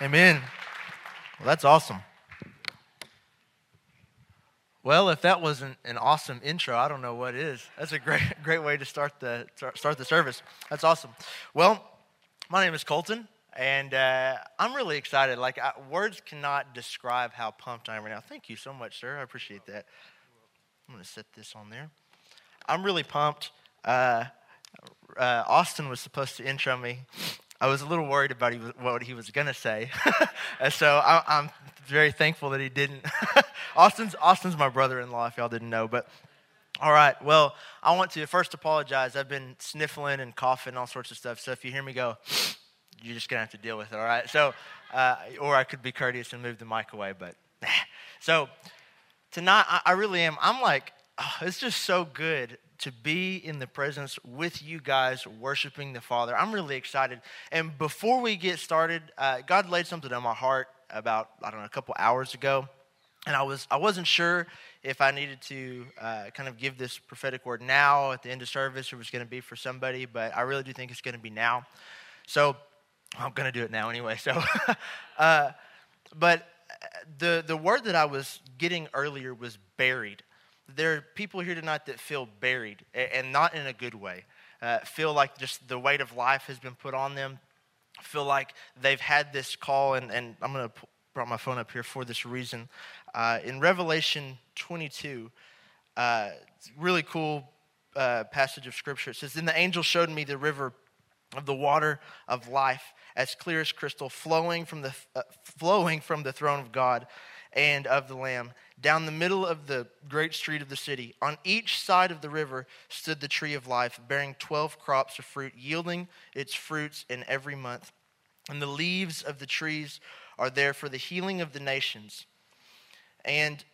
Amen. Well, that's awesome. Well, if that wasn't an awesome intro, I don't know what is. That's a great, great way to start the start the service. That's awesome. Well, my name is Colton, and uh, I'm really excited. Like I, words cannot describe how pumped I am right now. Thank you so much, sir. I appreciate that. I'm to set this on there. I'm really pumped. Uh, uh, Austin was supposed to intro me. I was a little worried about he was, what he was going to say. and so I, I'm very thankful that he didn't. Austin's, Austin's my brother in law, if y'all didn't know. But all right, well, I want to first apologize. I've been sniffling and coughing, all sorts of stuff. So if you hear me go, you're just going to have to deal with it, all right? So, uh, or I could be courteous and move the mic away, but so tonight, I, I really am. I'm like, oh, it's just so good to be in the presence with you guys worshiping the Father. I'm really excited. And before we get started, uh, God laid something on my heart about, I don't know, a couple hours ago. And I, was, I wasn't sure if I needed to uh, kind of give this prophetic word now at the end of service or it was going to be for somebody, but I really do think it's going to be now. So I'm going to do it now anyway. So, uh, but the, the word that I was getting earlier was buried there are people here tonight that feel buried and not in a good way. Uh, feel like just the weight of life has been put on them. Feel like they've had this call, and, and I'm going to brought my phone up here for this reason. Uh, in Revelation 22, uh, really cool uh, passage of scripture. It says, Then the angel showed me the river of the water of life, as clear as crystal, flowing from the, uh, flowing from the throne of God and of the Lamb. Down the middle of the great street of the city, on each side of the river, stood the tree of life, bearing 12 crops of fruit, yielding its fruits in every month. And the leaves of the trees are there for the healing of the nations. And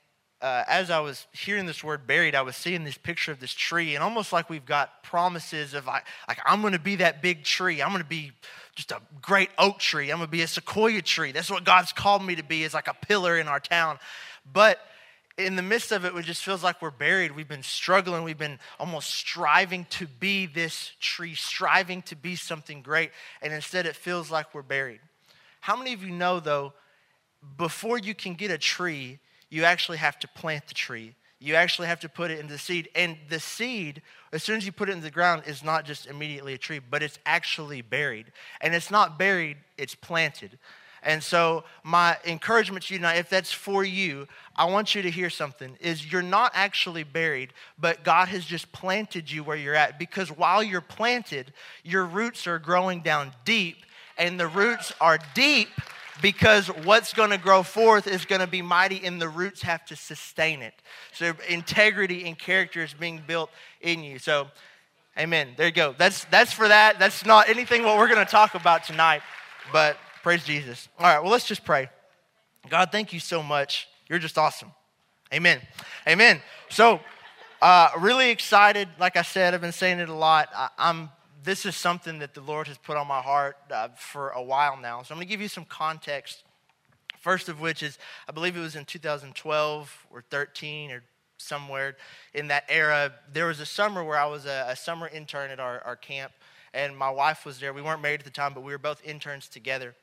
uh, as I was hearing this word buried, I was seeing this picture of this tree, and almost like we've got promises of like, like I'm going to be that big tree. I'm going to be just a great oak tree. I'm going to be a sequoia tree. That's what God's called me to be, is like a pillar in our town. But in the midst of it, it just feels like we're buried. We've been struggling. We've been almost striving to be this tree, striving to be something great. And instead, it feels like we're buried. How many of you know, though, before you can get a tree, you actually have to plant the tree? You actually have to put it into the seed. And the seed, as soon as you put it in the ground, is not just immediately a tree, but it's actually buried. And it's not buried, it's planted. And so, my encouragement to you tonight, if that's for you, I want you to hear something is you're not actually buried, but God has just planted you where you're at because while you're planted, your roots are growing down deep, and the roots are deep because what's going to grow forth is going to be mighty and the roots have to sustain it. So integrity and character is being built in you. So amen. There you go. That's that's for that. That's not anything what we're going to talk about tonight, but praise Jesus. All right, well let's just pray. God, thank you so much. You're just awesome. Amen. Amen. So uh, really excited. Like I said, I've been saying it a lot. I, I'm this is something that the Lord has put on my heart uh, for a while now. So I'm going to give you some context. First of which is, I believe it was in 2012 or 13 or somewhere in that era. There was a summer where I was a, a summer intern at our, our camp, and my wife was there. We weren't married at the time, but we were both interns together.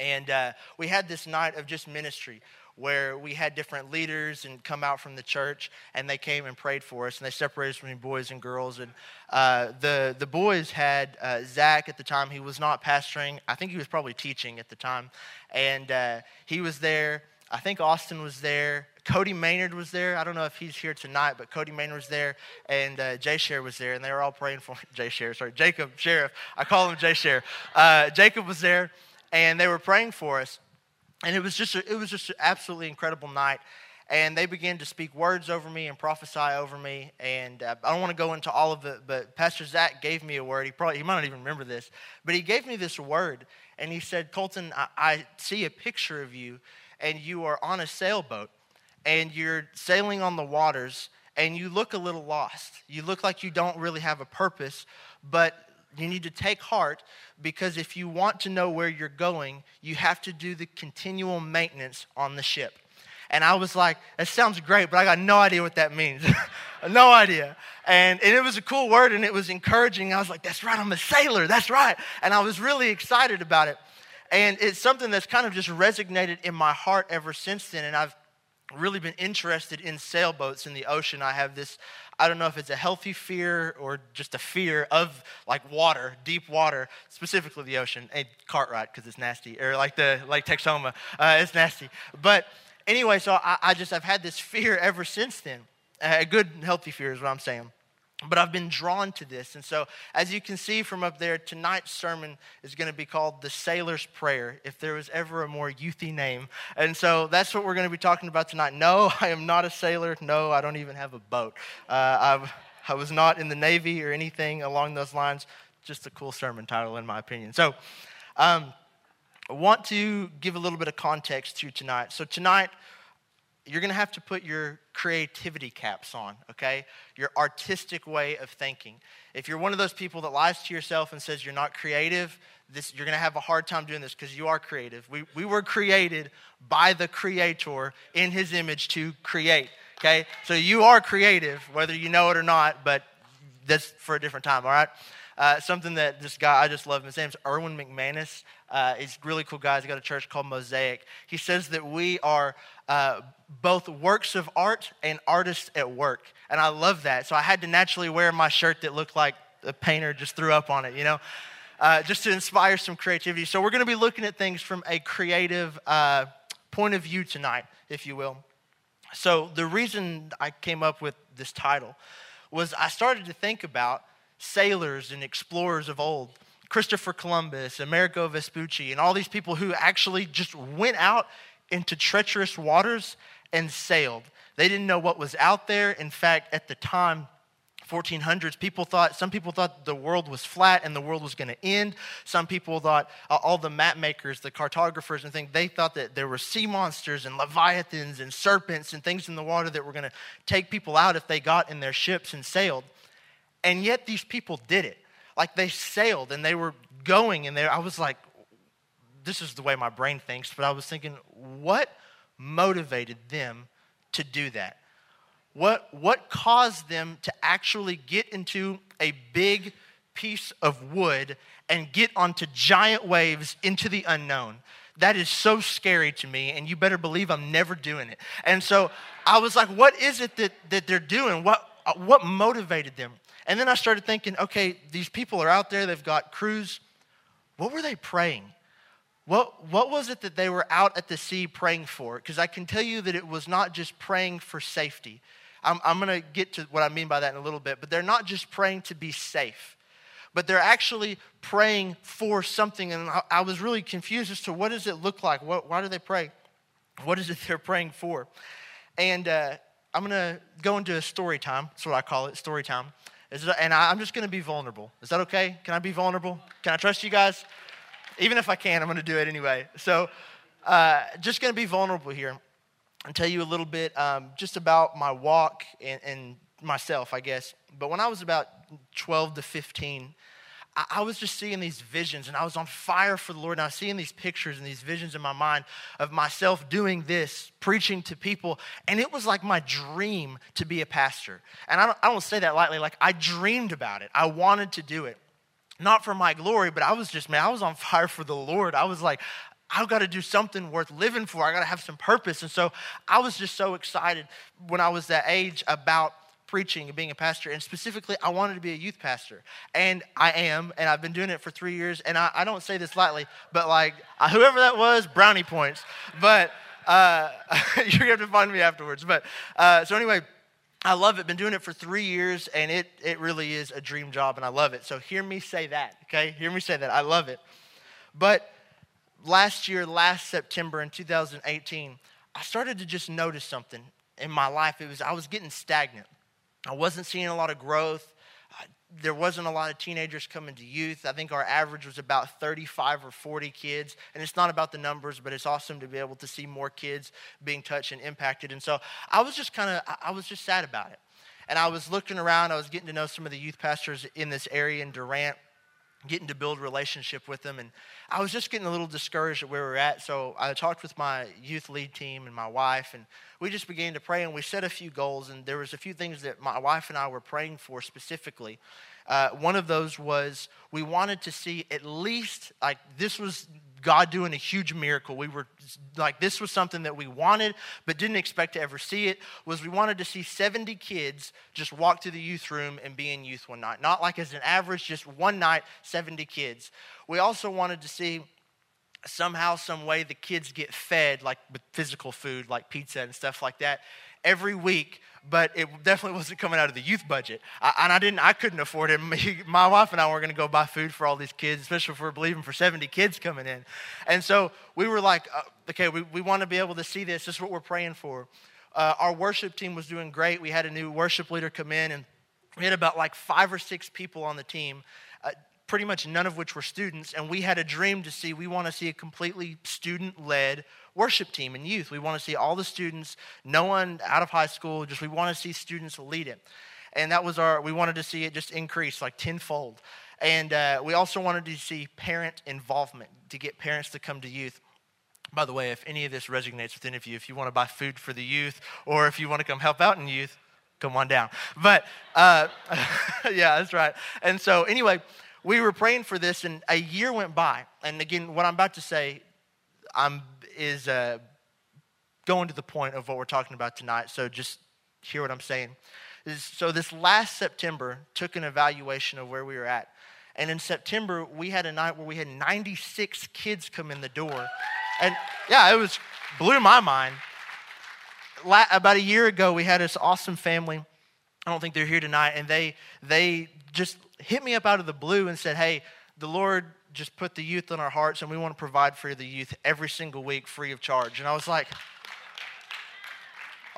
And uh, we had this night of just ministry where we had different leaders and come out from the church and they came and prayed for us and they separated us between boys and girls. And uh, the, the boys had uh, zach at the time he was not pastoring. I think he was probably teaching at the time. And uh, he was there. I think austin was there. Cody maynard was there. I don't know if he's here tonight but cody maynard was there and uh, jay share was there and they were all praying for jay share sorry jacob sheriff. I call him jay share uh, jacob was there and they were praying for us and it was just a, it was just an absolutely incredible night. And they began to speak words over me and prophesy over me. And uh, I don't want to go into all of it, but Pastor Zach gave me a word. He probably he might not even remember this, but he gave me this word, and he said, "Colton, I, I see a picture of you, and you are on a sailboat, and you're sailing on the waters." and you look a little lost. You look like you don't really have a purpose, but you need to take heart because if you want to know where you're going, you have to do the continual maintenance on the ship. And I was like, that sounds great, but I got no idea what that means. no idea. And, and it was a cool word and it was encouraging. I was like, that's right, I'm a sailor. That's right. And I was really excited about it. And it's something that's kind of just resonated in my heart ever since then. And I've really been interested in sailboats in the ocean. I have this, I don't know if it's a healthy fear or just a fear of like water, deep water, specifically the ocean. And Cartwright, because it's nasty, or like the like Texoma, uh, it's nasty. But anyway, so I, I just, I've had this fear ever since then. A good, healthy fear is what I'm saying. But I've been drawn to this. And so, as you can see from up there, tonight's sermon is going to be called The Sailor's Prayer, if there was ever a more youthy name. And so, that's what we're going to be talking about tonight. No, I am not a sailor. No, I don't even have a boat. Uh, I was not in the Navy or anything along those lines. Just a cool sermon title, in my opinion. So, um, I want to give a little bit of context to tonight. So, tonight, you're going to have to put your creativity caps on, okay? Your artistic way of thinking. If you're one of those people that lies to yourself and says you're not creative, this, you're going to have a hard time doing this because you are creative. We, we were created by the Creator in His image to create, okay? So you are creative, whether you know it or not, but that's for a different time, all right? Uh, something that this guy, I just love. His name's Erwin McManus. Uh, he's a really cool guy. He's got a church called Mosaic. He says that we are uh, both works of art and artists at work. And I love that. So I had to naturally wear my shirt that looked like a painter just threw up on it, you know, uh, just to inspire some creativity. So we're going to be looking at things from a creative uh, point of view tonight, if you will. So the reason I came up with this title was I started to think about sailors and explorers of old. Christopher Columbus, Amerigo Vespucci, and all these people who actually just went out into treacherous waters and sailed. They didn't know what was out there. In fact, at the time, 1400s people thought some people thought the world was flat and the world was going to end some people thought uh, all the map makers the cartographers and things they thought that there were sea monsters and leviathans and serpents and things in the water that were going to take people out if they got in their ships and sailed and yet these people did it like they sailed and they were going and there i was like this is the way my brain thinks but i was thinking what motivated them to do that? What, what caused them to actually get into a big piece of wood and get onto giant waves into the unknown? That is so scary to me, and you better believe I'm never doing it. And so I was like, what is it that, that they're doing? What, what motivated them? And then I started thinking, okay, these people are out there, they've got crews. What were they praying? What, what was it that they were out at the sea praying for? Because I can tell you that it was not just praying for safety. I'm, I'm going to get to what I mean by that in a little bit, but they're not just praying to be safe, but they're actually praying for something. And I, I was really confused as to what does it look like? What, why do they pray? What is it they're praying for? And uh, I'm going to go into a story time. That's what I call it, story time. And I'm just going to be vulnerable. Is that okay? Can I be vulnerable? Can I trust you guys? Even if I can, I'm going to do it anyway. So, uh, just going to be vulnerable here and tell you a little bit um, just about my walk and, and, myself, I guess. But when I was about 12 to 15, I, I was just seeing these visions and I was on fire for the Lord. And I was seeing these pictures and these visions in my mind of myself doing this, preaching to people. And it was like my dream to be a pastor. And I don't, I don't say that lightly, like I dreamed about it, I wanted to do it not for my glory, but I was just, man, I was on fire for the Lord. I was like, I've got to do something worth living for. I got to have some purpose. And so I was just so excited when I was that age about preaching and being a pastor. And specifically, I wanted to be a youth pastor. And I am, and I've been doing it for three years. And I, I don't say this lightly, but like, whoever that was, brownie points. But uh, you're going to have to find me afterwards. But uh, so anyway, I love it. Been doing it for three years, and it, it really is a dream job, and I love it. So hear me say that, okay? Hear me say that. I love it. But last year, last September in 2018, I started to just notice something in my life. It was I was getting stagnant. I wasn't seeing a lot of growth there wasn't a lot of teenagers coming to youth. I think our average was about 35 or 40 kids. And it's not about the numbers, but it's awesome to be able to see more kids being touched and impacted. And so I was just kind of, I was just sad about it. And I was looking around, I was getting to know some of the youth pastors in this area in Durant. Getting to build relationship with them. And I was just getting a little discouraged at where we were at. So I talked with my youth lead team and my wife, and we just began to pray and we set a few goals. And there was a few things that my wife and I were praying for specifically. Uh, one of those was we wanted to see at least like this was God doing a huge miracle. We were like, this was something that we wanted, but didn't expect to ever see it. Was we wanted to see 70 kids just walk to the youth room and be in youth one night. Not like as an average, just one night, 70 kids. We also wanted to see somehow, some way the kids get fed, like with physical food, like pizza and stuff like that, every week but it definitely wasn't coming out of the youth budget. I, and I didn't, I couldn't afford it. My wife and I were going to go buy food for all these kids, especially if we're believing for 70 kids coming in. And so we were like, uh, okay, we, we want to be able to see this. This is what we're praying for. Uh, our worship team was doing great. We had a new worship leader come in, and we had about like five or six people on the team. Uh, pretty much none of which were students, and we had a dream to see we want to see a completely student led worship team and youth. We want to see all the students, no one out of high school, just we want to see students lead it. And that was our, we wanted to see it just increase like tenfold. And uh, we also wanted to see parent involvement, to get parents to come to youth. By the way, if any of this resonates with any of you, if you want to buy food for the youth or if you want to come help out in youth, come on down. But uh, yeah, that's right. And so, anyway, we were praying for this, and a year went by. And again, what I'm about to say, I'm is uh, going to the point of what we're talking about tonight. So just hear what I'm saying. So this last September took an evaluation of where we were at. And in September, we had a night where we had 96 kids come in the door. And yeah, it was blew my mind. La- about a year ago, we had this awesome family. I don't think they're here tonight. And they, they just hit me up out of the blue and said, Hey, the Lord just put the youth on our hearts and we want to provide for the youth every single week free of charge. And I was like,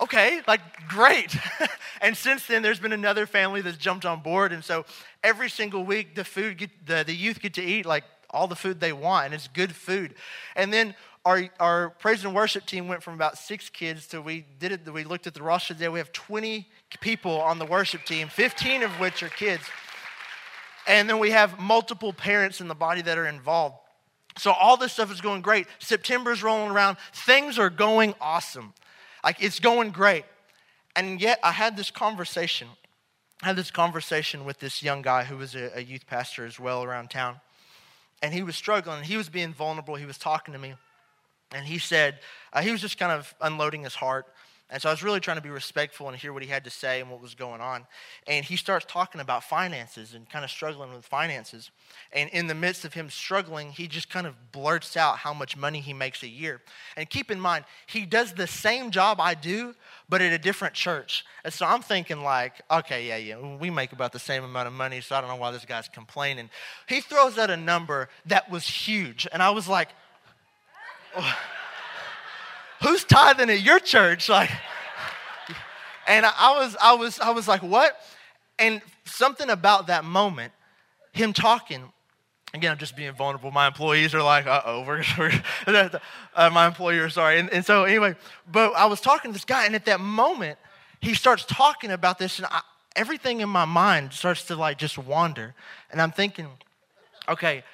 okay, like great. and since then, there's been another family that's jumped on board. And so every single week, the food, get, the, the youth get to eat like all the food they want, and it's good food. And then our, our praise and worship team went from about six kids to we did it, we looked at the roster today. We have 20 people on the worship team, 15 of which are kids. And then we have multiple parents in the body that are involved. So all this stuff is going great. September's rolling around. Things are going awesome. Like it's going great. And yet I had this conversation. I had this conversation with this young guy who was a, a youth pastor as well around town. And he was struggling. He was being vulnerable. He was talking to me. And he said, uh, he was just kind of unloading his heart. And so I was really trying to be respectful and hear what he had to say and what was going on. And he starts talking about finances and kind of struggling with finances. And in the midst of him struggling, he just kind of blurts out how much money he makes a year. And keep in mind, he does the same job I do, but at a different church. And so I'm thinking, like, okay, yeah, yeah, we make about the same amount of money, so I don't know why this guy's complaining. He throws out a number that was huge. And I was like, oh who's tithing at your church? Like, and I was, I was, I was like, what? And something about that moment, him talking, again, I'm just being vulnerable. My employees are like, uh oh, we're, we're uh, my employer, sorry. And, and so, anyway, but I was talking to this guy, and at that moment, he starts talking about this, and I, everything in my mind starts to like just wander. And I'm thinking, okay,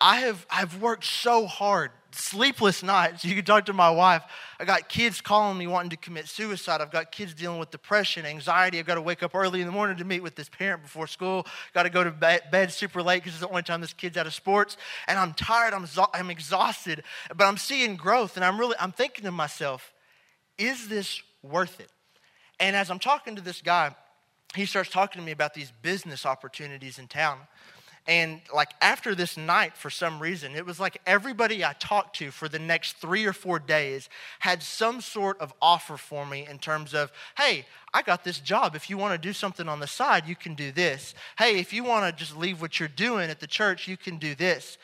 I have I've worked so hard sleepless nights. You can talk to my wife. I got kids calling me wanting to commit suicide. I've got kids dealing with depression, anxiety. I've got to wake up early in the morning to meet with this parent before school. Got to go to bed super late because it's the only time this kid's out of sports. And I'm tired. I'm, I'm exhausted. But I'm seeing growth, and I'm really I'm thinking to myself, is this worth it? And as I'm talking to this guy, he starts talking to me about these business opportunities in town. And like after this night, for some reason, it was like everybody I talked to for the next three or four days had some sort of offer for me in terms of, hey, I got this job. If you want to do something on the side, you can do this. Hey, if you want to just leave what you're doing at the church, you can do this.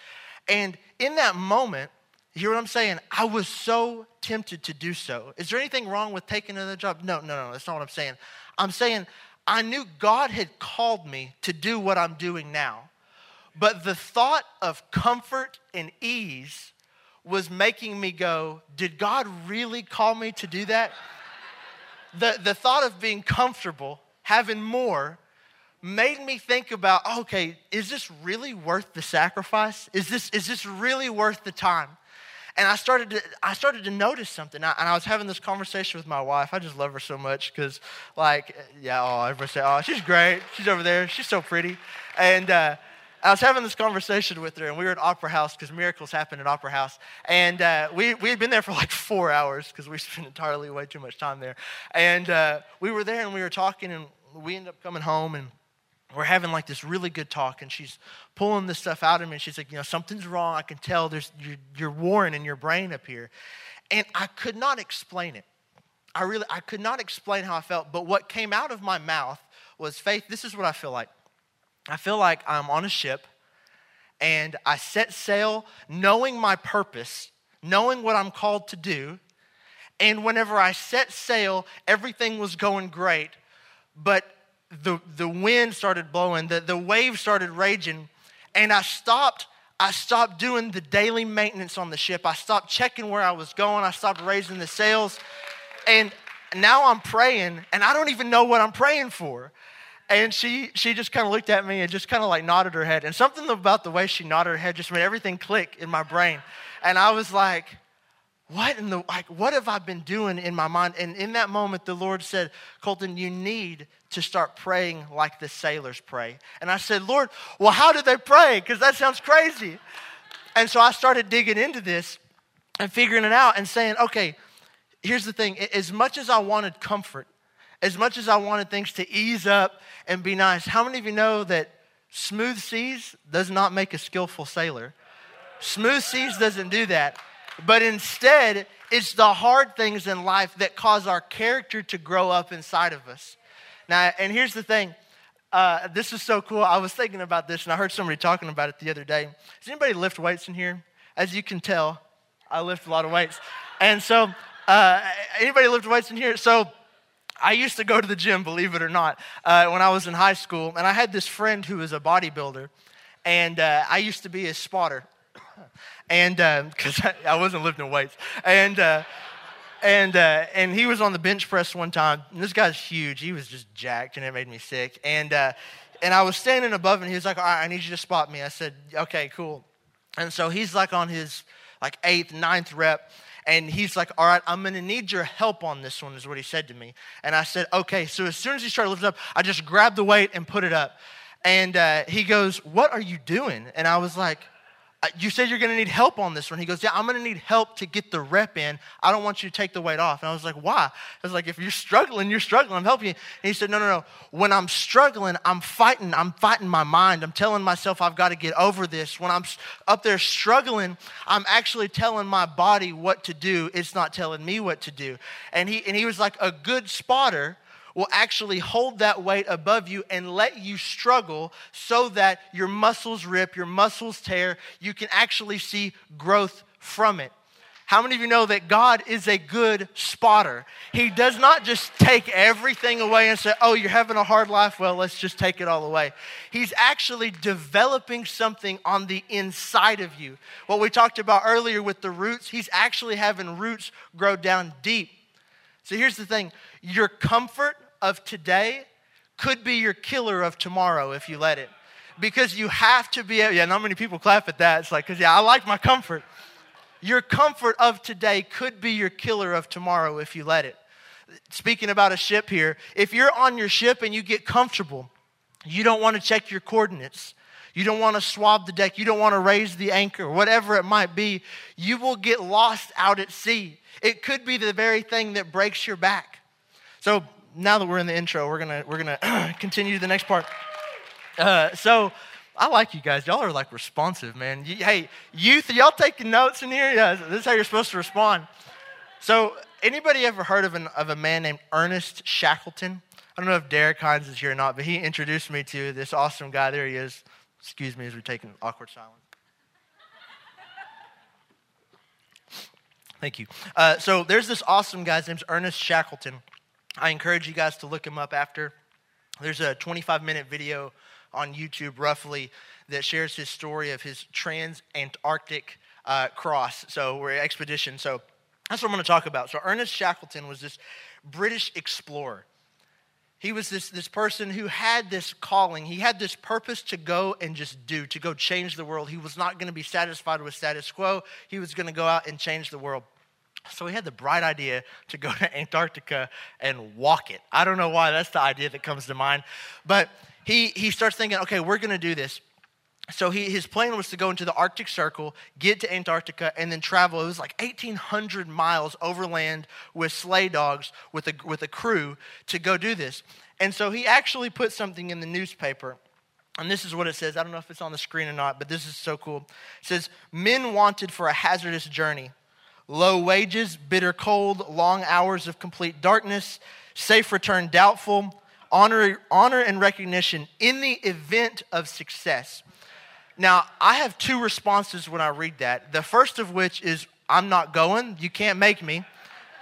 And in that moment, you hear what I'm saying? I was so tempted to do so. Is there anything wrong with taking another job? No, no, no, that's not what I'm saying. I'm saying I knew God had called me to do what I'm doing now. But the thought of comfort and ease was making me go, Did God really call me to do that? the, the thought of being comfortable, having more, made me think about okay, is this really worth the sacrifice? Is this, is this really worth the time? And I started to, I started to notice something. I, and I was having this conversation with my wife. I just love her so much because, like, yeah, oh, everybody say, oh, she's great. She's over there. She's so pretty. And uh, I was having this conversation with her, and we were at Opera House because miracles happen at Opera House. And uh, we, we had been there for like four hours because we spent entirely way too much time there. And uh, we were there and we were talking, and we ended up coming home and we're having like this really good talk and she's pulling this stuff out of me and she's like you know something's wrong. I can tell there's you're, you're warring in your brain up here. And i could not explain it. I really i could not explain how i felt but what came out of my mouth was faith. This is what i feel like i feel like i'm on a ship and i set sail knowing my purpose knowing what i'm called to do and whenever i set sail everything was going great but the, the wind started blowing, the, the waves started raging, and I stopped. I stopped doing the daily maintenance on the ship. I stopped checking where I was going. I stopped raising the sails. And now I'm praying, and I don't even know what I'm praying for. And she, she just kind of looked at me and just kind of like nodded her head. And something about the way she nodded her head just made everything click in my brain. And I was like, what in the like what have i been doing in my mind? And in that moment the lord said colton you need to start praying like the sailors pray. And i said lord well how do they pray? Because that sounds crazy. And so i started digging into this and figuring it out and saying okay here's the thing. As much as i wanted comfort as much as i wanted things to ease up and be nice how many of you know that smooth seas does not make a skillful sailor smooth seas doesn't do that but instead, it's the hard things in life that cause our character to grow up inside of us. Now, and here's the thing. Uh, this is so cool. I was thinking about this and I heard somebody talking about it the other day. Does anybody lift weights in here? As you can tell, I lift a lot of weights. And so, uh, anybody lift weights in here? So, I used to go to the gym, believe it or not, uh, when I was in high school. And I had this friend who was a bodybuilder. And uh, I used to be his spotter and because uh, I, I, wasn't lifting weights, and uh, and uh, and he was on the bench press one time. And this guy's huge. He was just jacked, and it made me sick. And uh, and I was standing above, and he was like, "All right, I need you to spot me." I said, "Okay, cool." And so he's like on his like eighth, ninth rep. And he's like, All right, I'm gonna need your help on this one, is what he said to me. And I said, Okay. So as soon as he started lifting up, I just grabbed the weight and put it up. And uh, he goes, What are you doing? And I was like, Uh, you said you're going to need help on this one. He goes, Yeah, I'm going to need help to get the rep in. I don't want you to take the weight off. And I was like, Why? I was like, If you're struggling, you're struggling. I'm helping you. And he said, No, no, no. When I'm struggling, I'm fighting. I'm fighting my mind. I'm telling myself I've got to get over this. When I'm up there struggling, I'm actually telling my body what to do. It's not telling me what to do. And he, and he was like a good spotter will actually hold that weight above you and let you struggle so that your muscles rip, your muscles tear. You can actually see growth from it. How many of you know that God is a good spotter? He does not just take everything away and say, Oh, you're having a hard life? Well, let's just take it all away. He's actually developing something on the inside of you. What we talked about earlier with the roots, He's actually having roots grow down deep. So here's the thing your comfort of today could be your killer of tomorrow if you let it. Because you have to be, yeah, not many people clap at that. It's like, because, yeah, I like my comfort. Your comfort of today could be your killer of tomorrow if you let it. Speaking about a ship here, if you're on your ship and you get comfortable, you don't want to check your coordinates. You don't want to swab the deck. You don't want to raise the anchor, whatever it might be. You will get lost out at sea. It could be the very thing that breaks your back. So, now that we're in the intro, we're gonna we're gonna continue to the next part. Uh, so I like you guys. Y'all are like responsive, man. Hey, youth, y'all taking notes in here? Yeah, this is how you're supposed to respond. So, anybody ever heard of, an, of a man named Ernest Shackleton? I don't know if Derek Hines is here or not, but he introduced me to this awesome guy. There he is. Excuse me as we take an awkward silence. Thank you. Uh, so there's this awesome guy. His name's Ernest Shackleton. I encourage you guys to look him up after. There's a 25 minute video on YouTube, roughly, that shares his story of his trans-Antarctic uh, cross, so we're expedition. So that's what I'm going to talk about. So Ernest Shackleton was this British explorer. He was this, this person who had this calling. He had this purpose to go and just do, to go change the world. He was not going to be satisfied with status quo. He was going to go out and change the world. So he had the bright idea to go to Antarctica and walk it. I don't know why that's the idea that comes to mind. But he, he starts thinking, okay, we're going to do this. So he, his plan was to go into the Arctic Circle, get to Antarctica, and then travel. It was like 1,800 miles overland with sleigh dogs with a, with a crew to go do this. And so he actually put something in the newspaper. And this is what it says. I don't know if it's on the screen or not, but this is so cool. It says, Men wanted for a hazardous journey. Low wages, bitter cold, long hours of complete darkness, safe return doubtful, honor, honor and recognition in the event of success. Now, I have two responses when I read that. The first of which is, I'm not going. You can't make me.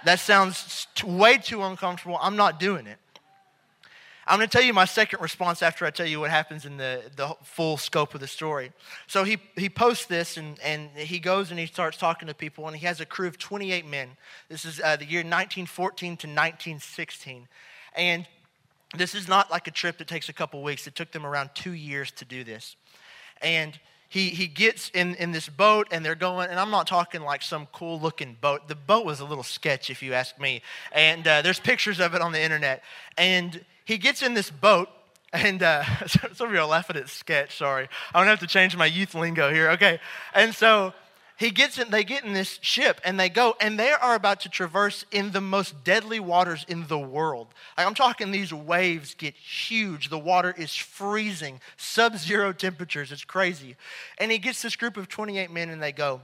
That sounds way too uncomfortable. I'm not doing it. I'm going to tell you my second response after I tell you what happens in the, the full scope of the story. So he, he posts this and, and he goes and he starts talking to people, and he has a crew of 28 men. This is uh, the year 1914 to 1916. And this is not like a trip that takes a couple weeks, it took them around two years to do this and he, he gets in, in this boat and they're going, and I'm not talking like some cool looking boat. The boat was a little sketch, if you ask me. And uh, there's pictures of it on the internet. And he gets in this boat, and uh, some of you are laughing at sketch, sorry. I don't have to change my youth lingo here. Okay. And so he gets in, they get in this ship and they go, and they are about to traverse in the most deadly waters in the world. Like I'm talking, these waves get huge. The water is freezing, sub zero temperatures. It's crazy. And he gets this group of 28 men and they go.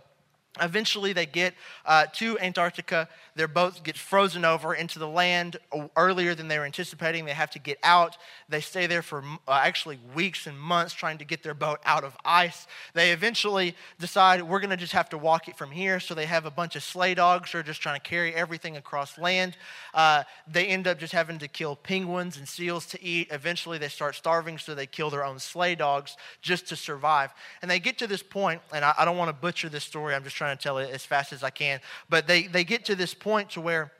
Eventually, they get uh, to Antarctica. Their boat gets frozen over into the land earlier than they were anticipating. They have to get out. They stay there for uh, actually weeks and months trying to get their boat out of ice. They eventually decide we're going to just have to walk it from here. So they have a bunch of sleigh dogs who are just trying to carry everything across land. Uh, they end up just having to kill penguins and seals to eat. Eventually, they start starving, so they kill their own sleigh dogs just to survive. And they get to this point, and I, I don't want to butcher this story. I'm just trying to tell it as fast as I can. But they, they get to this point to where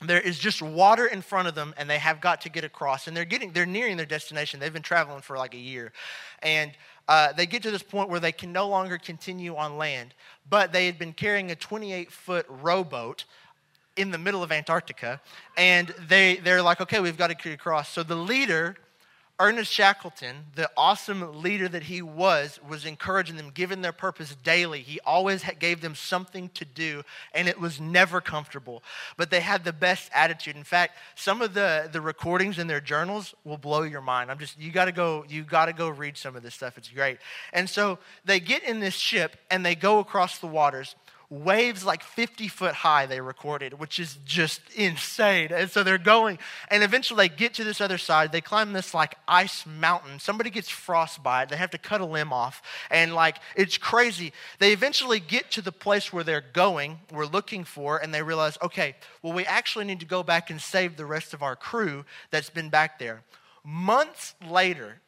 there is just water in front of them and they have got to get across. And they're getting they're nearing their destination. They've been traveling for like a year. And uh, they get to this point where they can no longer continue on land but they had been carrying a 28 foot rowboat in the middle of antarctica. And they they're like okay we've got to get across. So the leader Ernest Shackleton, the awesome leader that he was, was encouraging them, giving their purpose daily. He always gave them something to do, and it was never comfortable. But they had the best attitude. In fact, some of the, the recordings in their journals will blow your mind. I'm just, you gotta go, you gotta go read some of this stuff. It's great. And so they get in this ship and they go across the waters waves like 50 foot high they recorded which is just insane. And so they're going and eventually they get to this other side. They climb this like ice mountain. Somebody gets frostbite. They have to cut a limb off. And like it's crazy. They eventually get to the place where they're going we're looking for and they realize okay well we actually need to go back and save the rest of our crew that's been back there. Months later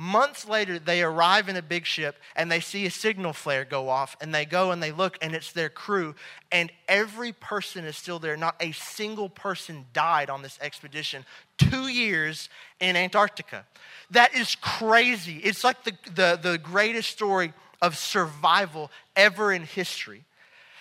Months later, they arrive in a big ship and they see a signal flare go off and they go and they look and it's their crew and every person is still there. Not a single person died on this expedition. Two years in Antarctica. That is crazy. It's like the, the, the greatest story of survival ever in history.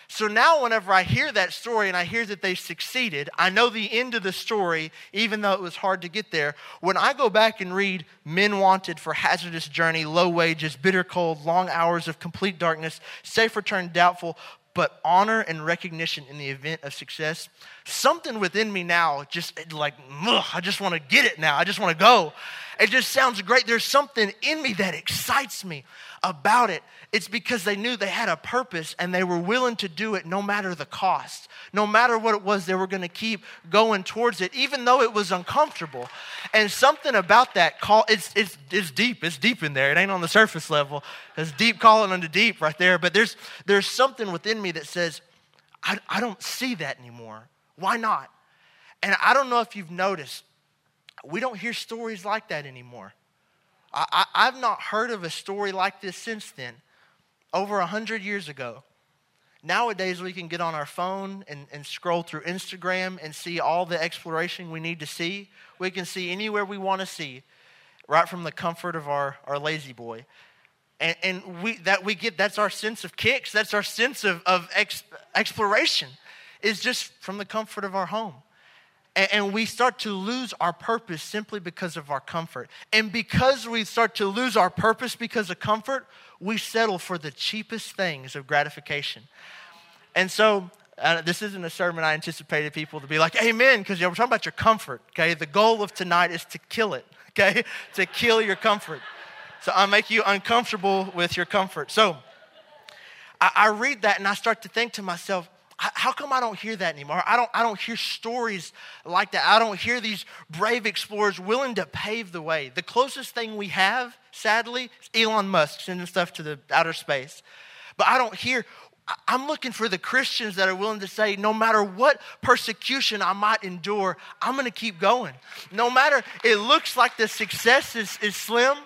So now, whenever I hear that story and I hear that they succeeded, I know the end of the story, even though it was hard to get there. When I go back and read Men Wanted for Hazardous Journey, Low Wages, Bitter Cold, Long Hours of Complete Darkness, Safe Return Doubtful, but honor and recognition in the event of success, something within me now just like, ugh, I just want to get it now. I just want to go. It just sounds great. There's something in me that excites me about it. It's because they knew they had a purpose and they were willing to do it no matter the cost. No matter what it was, they were going to keep going towards it, even though it was uncomfortable. And something about that call, it's, it's, it's deep. It's deep in there. It ain't on the surface level. It's deep calling unto deep right there. But there's, there's something within me that says, I, I don't see that anymore. Why not? And I don't know if you've noticed, we don't hear stories like that anymore. I, have not heard of a story like this since then, over a hundred years ago. Nowadays, we can get on our phone and, and scroll through Instagram and see all the exploration we need to see. We can see anywhere we want to see, right from the comfort of our, our lazy boy. And, and we, that we get, that's our sense of kicks, that's our sense of, of ex, exploration, is just from the comfort of our home. And, we start to lose our purpose simply because of our comfort. And because we start to lose our purpose because of comfort, we settle for the cheapest things of gratification. And so, uh, this isn't a sermon I anticipated people to be like, Amen, because we're talking about your comfort, okay? The goal of tonight is to kill it, okay? to kill your comfort. So, I'll make you uncomfortable with your comfort. So, I, I read that and I start to think to myself, how come I don't hear that anymore? I don't, I don't hear stories like that. I don't hear these brave explorers willing to pave the way. The closest thing we have, sadly, is Elon Musk sending stuff to the outer space. But I don't hear, I'm looking for the Christians that are willing to say, no matter what persecution I might endure, I'm going to keep going. No matter, it looks like the success is, is slim,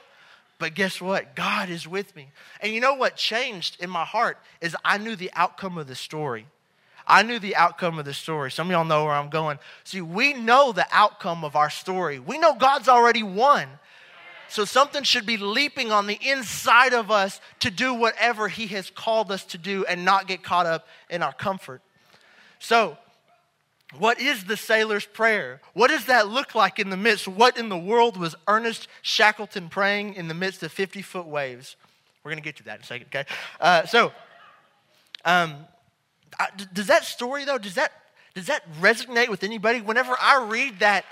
but guess what? God is with me. And you know what changed in my heart is I knew the outcome of the story. I knew the outcome of the story. Some of y'all know where I'm going. See, we know the outcome of our story. We know God's already won. So something should be leaping on the inside of us to do whatever He has called us to do and not get caught up in our comfort. So, what is the sailor's prayer? What does that look like in the midst? What in the world was Ernest Shackleton praying in the midst of 50 foot waves? We're going to get to that in a second, okay? Uh, so, um, Does that story though, does that, does that resonate with anybody? Whenever I read that,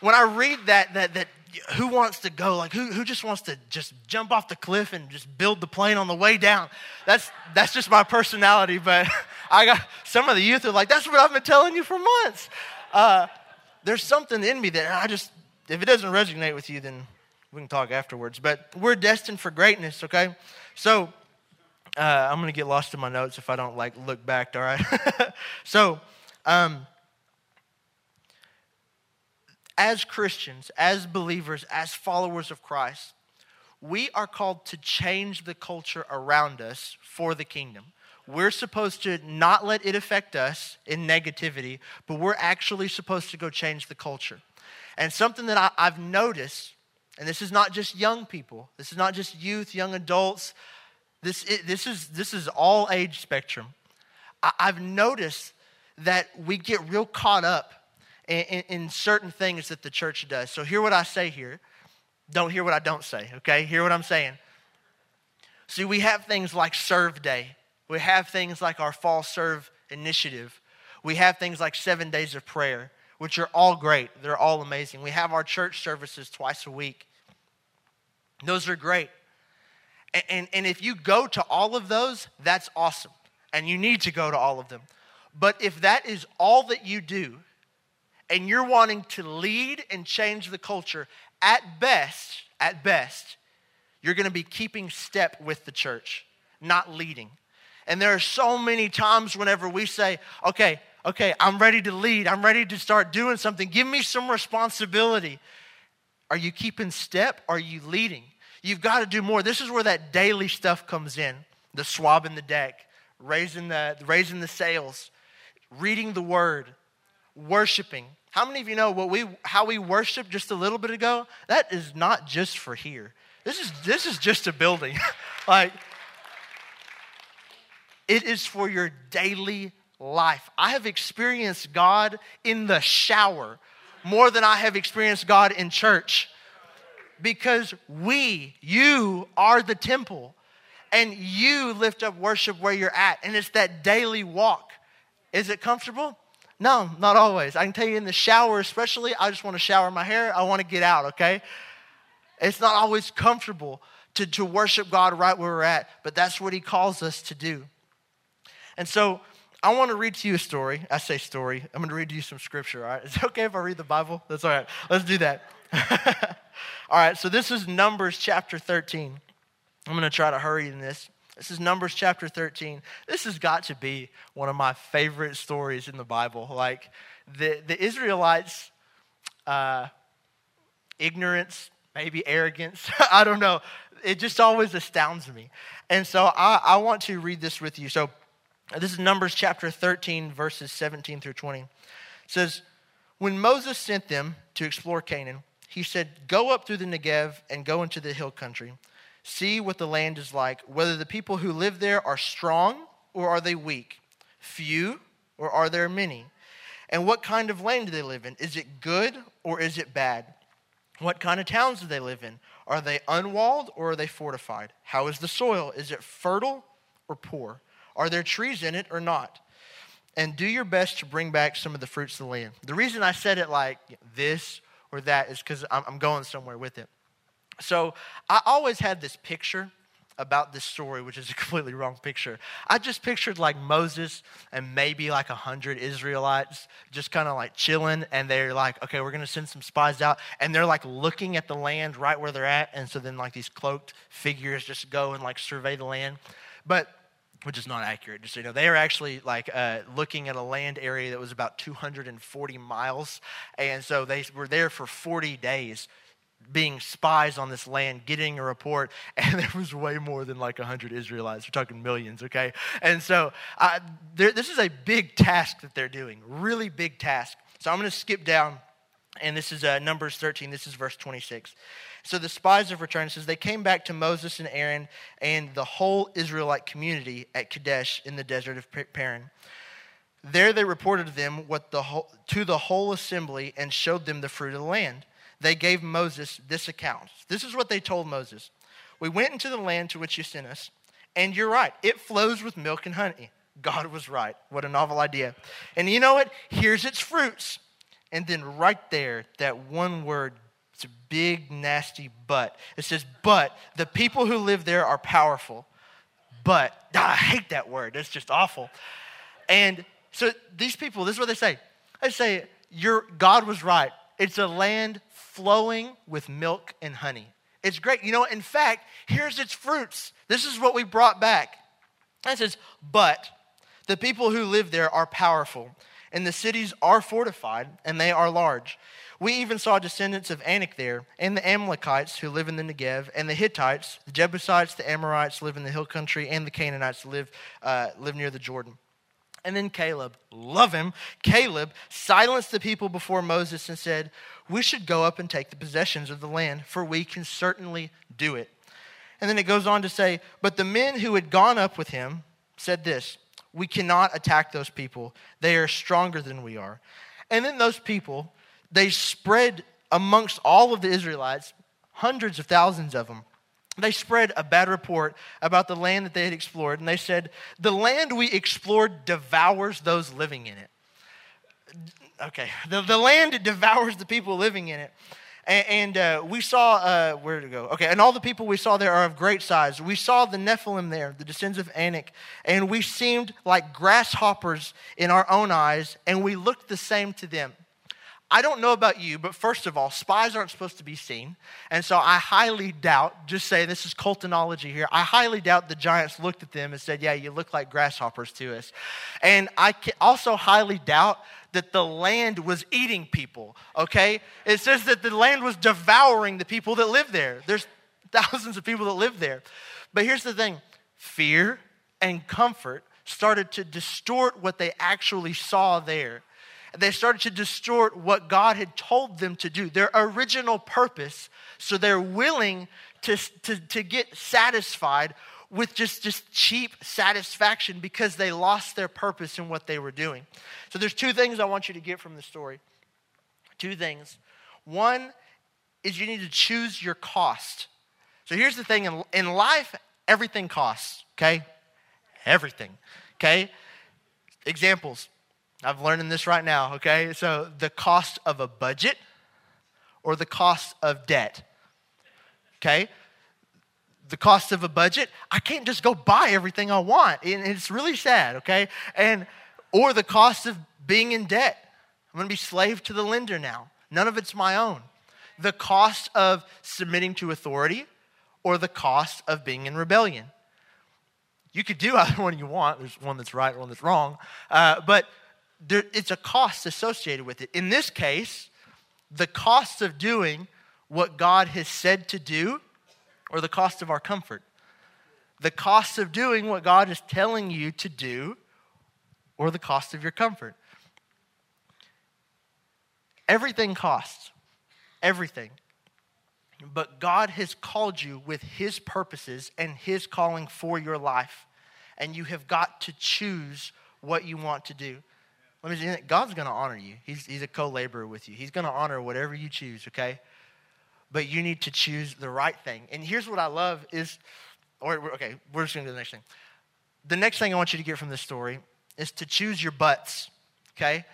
when I read that, that, that who wants to go? Like who, who just wants to just jump off the cliff and just build the plane on the way down? That's, that's just my personality, but I got, some of the youth are like, that's what I've been telling you for months. Uh, there's something in me that I just, if it doesn't resonate with you, then we can talk afterwards. But we're destined for greatness, okay? So uh, I'm going to get lost in my notes if I don't like look back, all right? so, um, as Christians, as believers, as followers of Christ, we are called to change the culture around us for the kingdom. We're supposed to not let it affect us in negativity, but we're actually supposed to go change the culture. And something that I, have noticed, and this is not just young people, this is not just youth, young adults, this, this, is, this is all age spectrum. I, I've noticed that we get real caught up in, in, in, certain things that the church does. So, hear what I say here. Don't hear what I don't say, okay? Hear what I'm saying. See, we have things like Serve Day, we have things like our Fall Serve Initiative, we have things like Seven Days of Prayer, which are all great. They're all amazing. We have our church services twice a week. Those are great. And, and if you go to all of those, that's awesome. And you need to go to all of them. But if that is all that you do, and you're wanting to lead and change the culture, at best, at best, you're going to be keeping step with the church, not leading. And there are so many times whenever we say, okay, okay, I'm ready to lead, I'm ready to start doing something, give me some responsibility. Are you keeping step? Are you leading? You've got to do more. This is where that daily stuff comes in the swabbing the deck, raising the, raising the sails, reading the word, worshiping. How many of you know what we, how we worship just a little bit ago? That is not just for here. This is, this is just a building. like, it is for your daily life. I have experienced God in the shower more than I have experienced God in church because we, you are the temple and you lift up worship where you're at. And it's that daily walk. Is it comfortable? No, not always. I can tell you in the shower, especially, I just want to shower my hair. I want to get out, okay? It's not always comfortable to, to worship God right where we're at, but that's what He calls us to do. And so I want to read to you a story. I say story. I'm going to read to you some scripture, all right? Is it okay if I read the Bible? That's all right. Let's do that. All right, so this is Numbers chapter 13. I'm going to try to hurry in this. This is Numbers chapter 13. This has got to be one of my favorite stories in the Bible. Like the, the Israelites, uh, ignorance, maybe arrogance, I don't know. It just always astounds me. And so I, I want to read this with you. So This is Numbers chapter 13, verses 17 through 20. It says, When Moses sent them to explore Canaan, he said, Go up through the Negev and go into the hill country. See what the land is like, whether the people who live there are strong or are they weak, few or are there many? And what kind of land do they live in? Is it good or is it bad? What kind of towns do they live in? Are they unwalled or are they fortified? How is the soil? Is it fertile or poor? Are there trees in it or not? And do your best to bring back some of the fruits of the land. The reason I said it like this or that is because I'm going somewhere with it. So I always had this picture about this story, which is a completely wrong picture. I just pictured like Moses and maybe like a hundred Israelites just kind of like chilling, and they're like, okay, we're gonna send some spies out, and they're like looking at the land right where they're at, and so then like these cloaked figures just go and like survey the land, but which is not accurate. Just so you know, they are actually like uh, looking at a land area that was about 240 miles, and so they were there for 40 days being spies on this land, getting a report, and there was way more than like 100 Israelites. We're talking millions, okay? And so uh, this is a big task that they're doing, really big task. So I'm going to skip down, and this is uh, Numbers 13. This is verse 26. So the spies have returned. It says they came back to Moses and Aaron and the whole Israelite community at Kadesh in the desert of Paran. There they reported to them what the whole, to the whole assembly and showed them the fruit of the land they gave Moses this account. This is what they told Moses We went into the land to which you sent us, and you're right, it flows with milk and honey. God was right. What a novel idea. And you know what? Here's its fruits. And then right there, that one word, it's a big, nasty but. It says, But the people who live there are powerful. But, I hate that word. It's just awful. And so these people, this is what they say. They say, Your God was right. It's a land flowing with milk and honey. It's great. You know, in fact, here's its fruits. This is what we brought back. It says, but the people who live there are powerful, and the cities are fortified, and they are large. We even saw descendants of Anak there, and the Amalekites who live in the Negev, and the Hittites, the Jebusites, the Amorites live in the hill country, and the Canaanites live, uh, live near the Jordan. And then Caleb, love him, Caleb silenced the people before Moses and said, We should go up and take the possessions of the land, for we can certainly do it. And then it goes on to say, But the men who had gone up with him said this We cannot attack those people, they are stronger than we are. And then those people, they spread amongst all of the Israelites, hundreds of thousands of them they spread a bad report about the land that they had explored, and they said, The land we explored devours those living in it. Okay, the, the land devours the people living in it. And, and uh, we saw, uh, where to go? Okay, and all the people we saw there are of great size. We saw the Nephilim there, the descendants of Anak, and we seemed like grasshoppers in our own eyes, and we looked the same to them. I don't know about you, but first of all, spies aren't supposed to be seen. And so I highly doubt, just say this is Coltonology here, I highly doubt the giants looked at them and said, Yeah, you look like grasshoppers to us. And I also highly doubt that the land was eating people, okay? It says that the land was devouring the people that live there. There's thousands of people that live there. But here's the thing fear and comfort started to distort what they actually saw there they started to distort what God had told them to do, their original purpose. So they're willing to, to, to get satisfied with just, just cheap satisfaction because they lost their purpose in what they were doing. So there's two things I want you to get from the story. Two things. One is you need to choose your cost. So here's the thing in, in life, everything costs, okay? Everything, okay? Examples I'm learning this right now, okay? So the cost of a budget or the cost of debt, okay? The cost of a budget, I can't just go buy everything I want. And it's really sad, okay? And or the cost of being in debt. I'm gonna be slave to the lender now. None of it's my own. The cost of submitting to authority or the cost of being in rebellion. You could do either one you want. There's one that's right, one that's wrong. Uh, but there, it's a cost associated with it. In this case, the cost of doing what God has said to do, or the cost of our comfort. The cost of doing what God is telling you to do, or the cost of your comfort. Everything costs. Everything. But God has called you with His purposes and His calling for your life. And you have got to choose what you want to do. Let me God's going to honor you. He's, he's a co laborer with you. He's going to honor whatever you choose, okay? But you need to choose the right thing. And here's what I love is, or okay, we're just going to do the next thing. The next thing I want you to get from this story is to choose your butts, okay?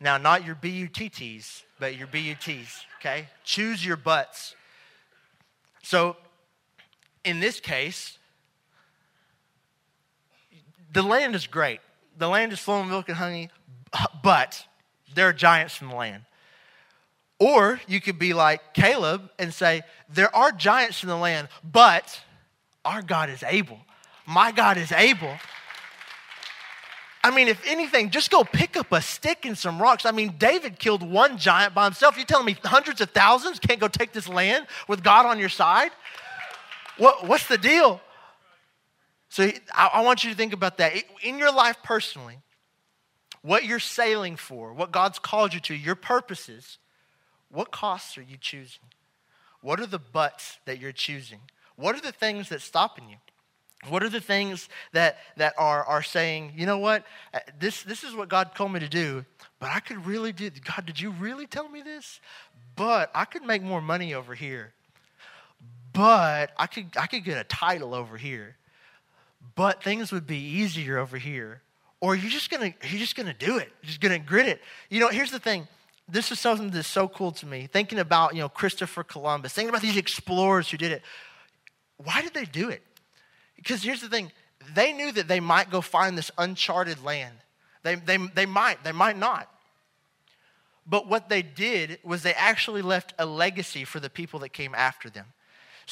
Now, not your B-U-T-T's, but your B-U-T's, okay? Choose your butts. So, in this case, the land is great. The land is flowing milk and honey, but there are giants in the land. Or you could be like Caleb and say, There are giants in the land, but our God is able. My God is able. I mean, if anything, just go pick up a stick and some rocks. I mean, David killed one giant by himself. You telling me hundreds of thousands can't go take this land with God on your side? What, what's the deal? So I, I want you to think about that. In your life personally, what you're sailing for, what God's called you to, your purposes, what costs are you choosing? What are the buts that you're choosing? What are the things that's stopping you? What are the things that, that are, are saying, you know what, uh, this, this is what God told me to do, but I could really do, God, did you really tell me this? But I could make more money over here. But I could, I could get a title over here. But things would be easier over here. Or you're just gonna, you're just gonna do it. Just gonna grit it. You know, here's the thing. This is something that's so cool to me. Thinking about, you know, Christopher Columbus, thinking about these explorers who did it. Why did they do it? Because here's the thing they knew that they might go find this uncharted land. They, they, they might, they might not. But what they did was they actually left a legacy for the people that came after them.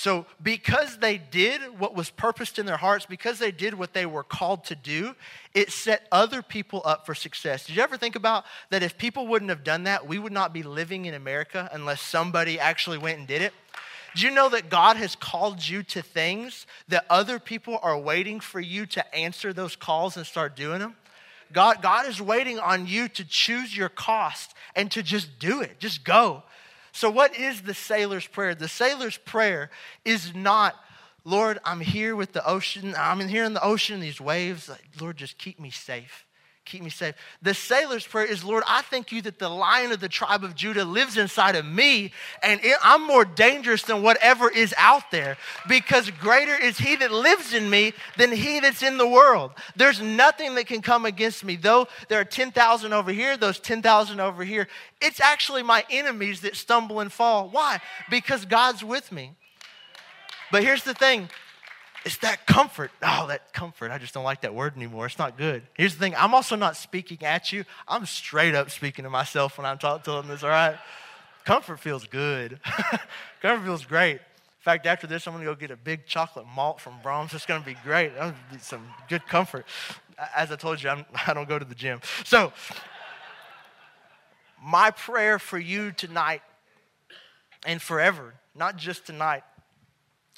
So, because they did what was purposed in their hearts, because they did what they were called to do, it set other people up for success. Did you ever think about that if people wouldn't have done that, we would not be living in America unless somebody actually went and did it? Do you know that God has called you to things that other people are waiting for you to answer those calls and start doing them? God, God is waiting on you to choose your cost and to just do it, just go. So, what is the sailor's prayer? The sailor's prayer is not, Lord, I'm here with the ocean, I'm in here in the ocean, these waves. Lord, just keep me safe keep me safe. The sailor's prayer is, Lord, I thank you that the lion of the tribe of Judah lives inside of me, and I'm more dangerous than whatever is out there because greater is he that lives in me than he that's in the world. There's nothing that can come against me. Though there are 10,000 over here, those 10,000 over here, it's actually my enemies that stumble and fall. Why? Because God's with me. But here's the thing it's that comfort. Oh, that comfort. I just don't like that word anymore. It's not good. Here's the thing I'm also not speaking at you. I'm straight up speaking to myself when I'm talking to them this, all right? Comfort feels good. comfort feels great. In fact, after this, I'm going to go get a big chocolate malt from Braum's. It's going to be great. That'll be some good comfort. As I told you, I'm, I do not go to the gym. So, my prayer for you tonight and forever, not just tonight,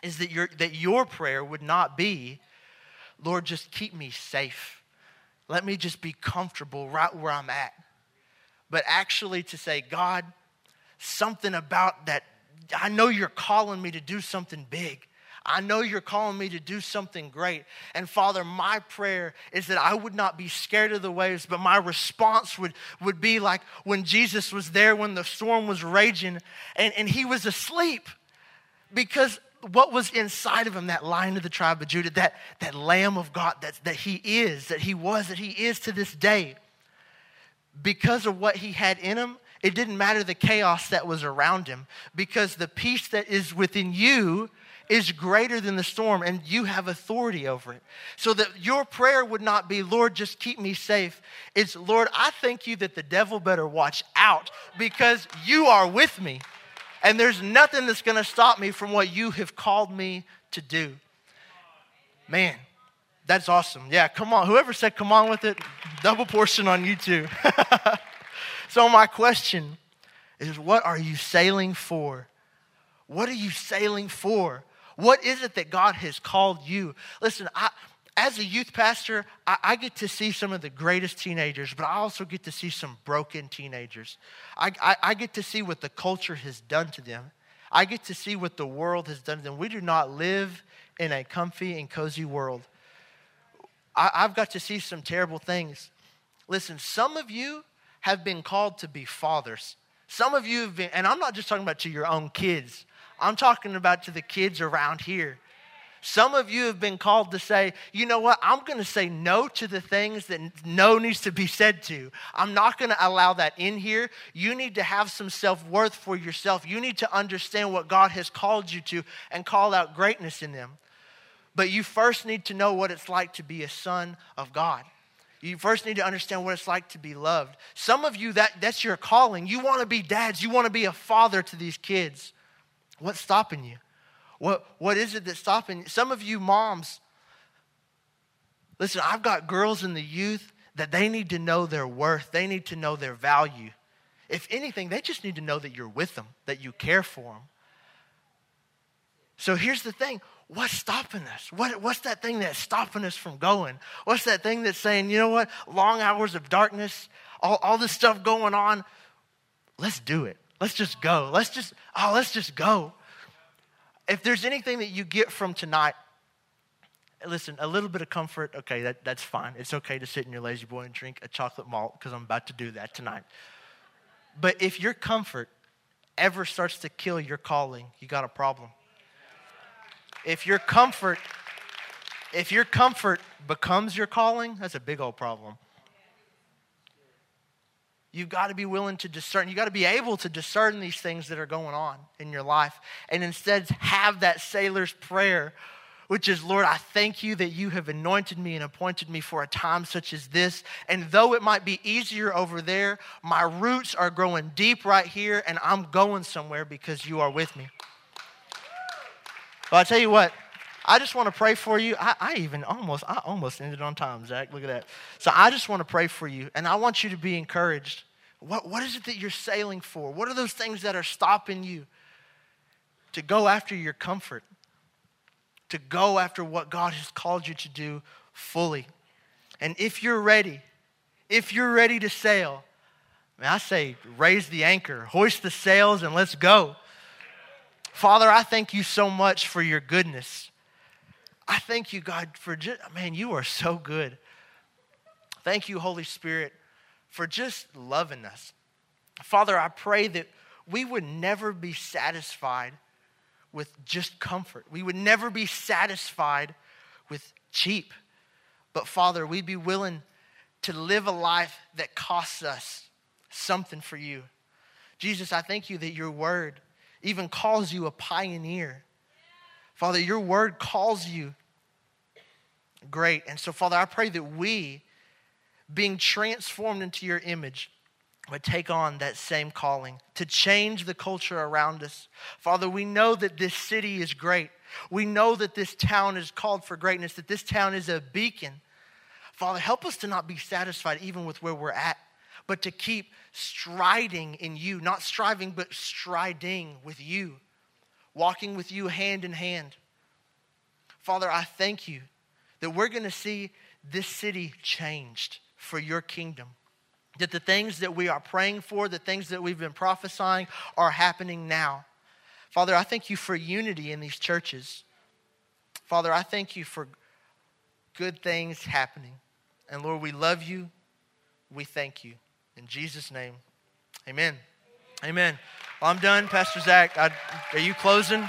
is that your, that your prayer would not be, Lord, just keep me safe. Let me just be comfortable right where I'm at. But actually to say, God, something about that, I know you're calling me to do something big. I know you're calling me to do something great. And Father, my prayer is that I would not be scared of the waves, but my response would, would be like when Jesus was there when the storm was raging and, and he was asleep because what was inside of him, that lion of the tribe of Judah, that, that lamb of God that, that he is, that he was, that he is to this day. Because of what he had in him, it didn't matter the chaos that was around him, because the peace that is within you is greater than the storm, and you have authority over it. So that your prayer would not be, Lord, just keep me safe. It's, Lord, I thank you that the devil better watch out because you are with me and there's nothing that's going to stop me from what you have called me to do. Man, that's awesome. Yeah, come on. Whoever said come on with it, double portion on you too. so, my question is what are you sailing for? What are you sailing for? What is it that God has called you? Listen, I, as a youth pastor, I, I, get to see some of the greatest teenagers, but I also get to see some broken teenagers. I, I, I, get to see what the culture has done to them. I get to see what the world has done to them. We do not live in a comfy and cozy world. I, I've got to see some terrible things. Listen, some of you have been called to be fathers. Some of you have been, and I'm not just talking about to your own kids, I'm talking about to the kids around here. Some of you have been called to say, you know what, I'm going to say no to the things that no needs to be said to. I'm not going to allow that in here. You need to have some self worth for yourself. You need to understand what God has called you to and call out greatness in them. But you first need to know what it's like to be a son of God. You first need to understand what it's like to be loved. Some of you, that, that's your calling. You want to be dads, you want to be a father to these kids. What's stopping you? What, what is it that's stopping some of you moms? Listen, I've got girls in the youth that they need to know their worth, they need to know their value. If anything, they just need to know that you're with them, that you care for them. So here's the thing what's stopping us? What, what's that thing that's stopping us from going? What's that thing that's saying, you know what, long hours of darkness, all, all this stuff going on, let's do it. Let's just go. Let's just, oh, let's just go if there's anything that you get from tonight, listen, a little bit of comfort, okay, that, that's fine. It's okay to sit in your lazy boy and drink a chocolate malt because I'm about to do that tonight. But if your comfort ever starts to kill your calling, you got a problem. If your comfort, if your comfort becomes your calling, that's a big old problem. You've got to be willing to discern. You've got to be able to discern these things that are going on in your life and instead have that sailor's prayer, which is, Lord, I thank you that you have anointed me and appointed me for a time such as this. And though it might be easier over there, my roots are growing deep right here and I'm going somewhere because you are with me. Well, I tell you what, I just want to pray for you. I, I, even almost, I almost ended on time, Zach. Look at that. So I just want to pray for you, and I want you to be encouraged. What, what is it that you're sailing for? What are those things that are stopping you to go after your comfort, to go after what God has called you to do fully? And if you're ready, if you're ready to sail, I say raise the anchor, hoist the sails, and let's go. Father, I thank you so much for your goodness. I thank you, God, for just, man, you are so good. Thank you, Holy Spirit, for just loving us. Father, I pray that we would never be satisfied with just comfort. We would never be satisfied with cheap. But Father, we'd be willing to live a life that costs us something for you. Jesus, I thank you that your word even calls you a pioneer. Father, your word calls you great. And so, Father, I pray that we, being transformed into your image, would take on that same calling to change the culture around us. Father, we know that this city is great. We know that this town is called for greatness, that this town is a beacon. Father, help us to not be satisfied even with where we're at, but to keep striding in you, not striving, but striding with you, walking with you hand in hand. Father, I thank you that we're going to see this city changed for your kingdom. That the things that we are praying for, the things that we've been prophesying, are happening now. Father, I thank you for unity in these churches. Father, I thank you for good things happening. And Lord, we love you. We thank you. In Jesus' name, amen. Amen. Well, I'm done. Pastor Zach, I, are you closing?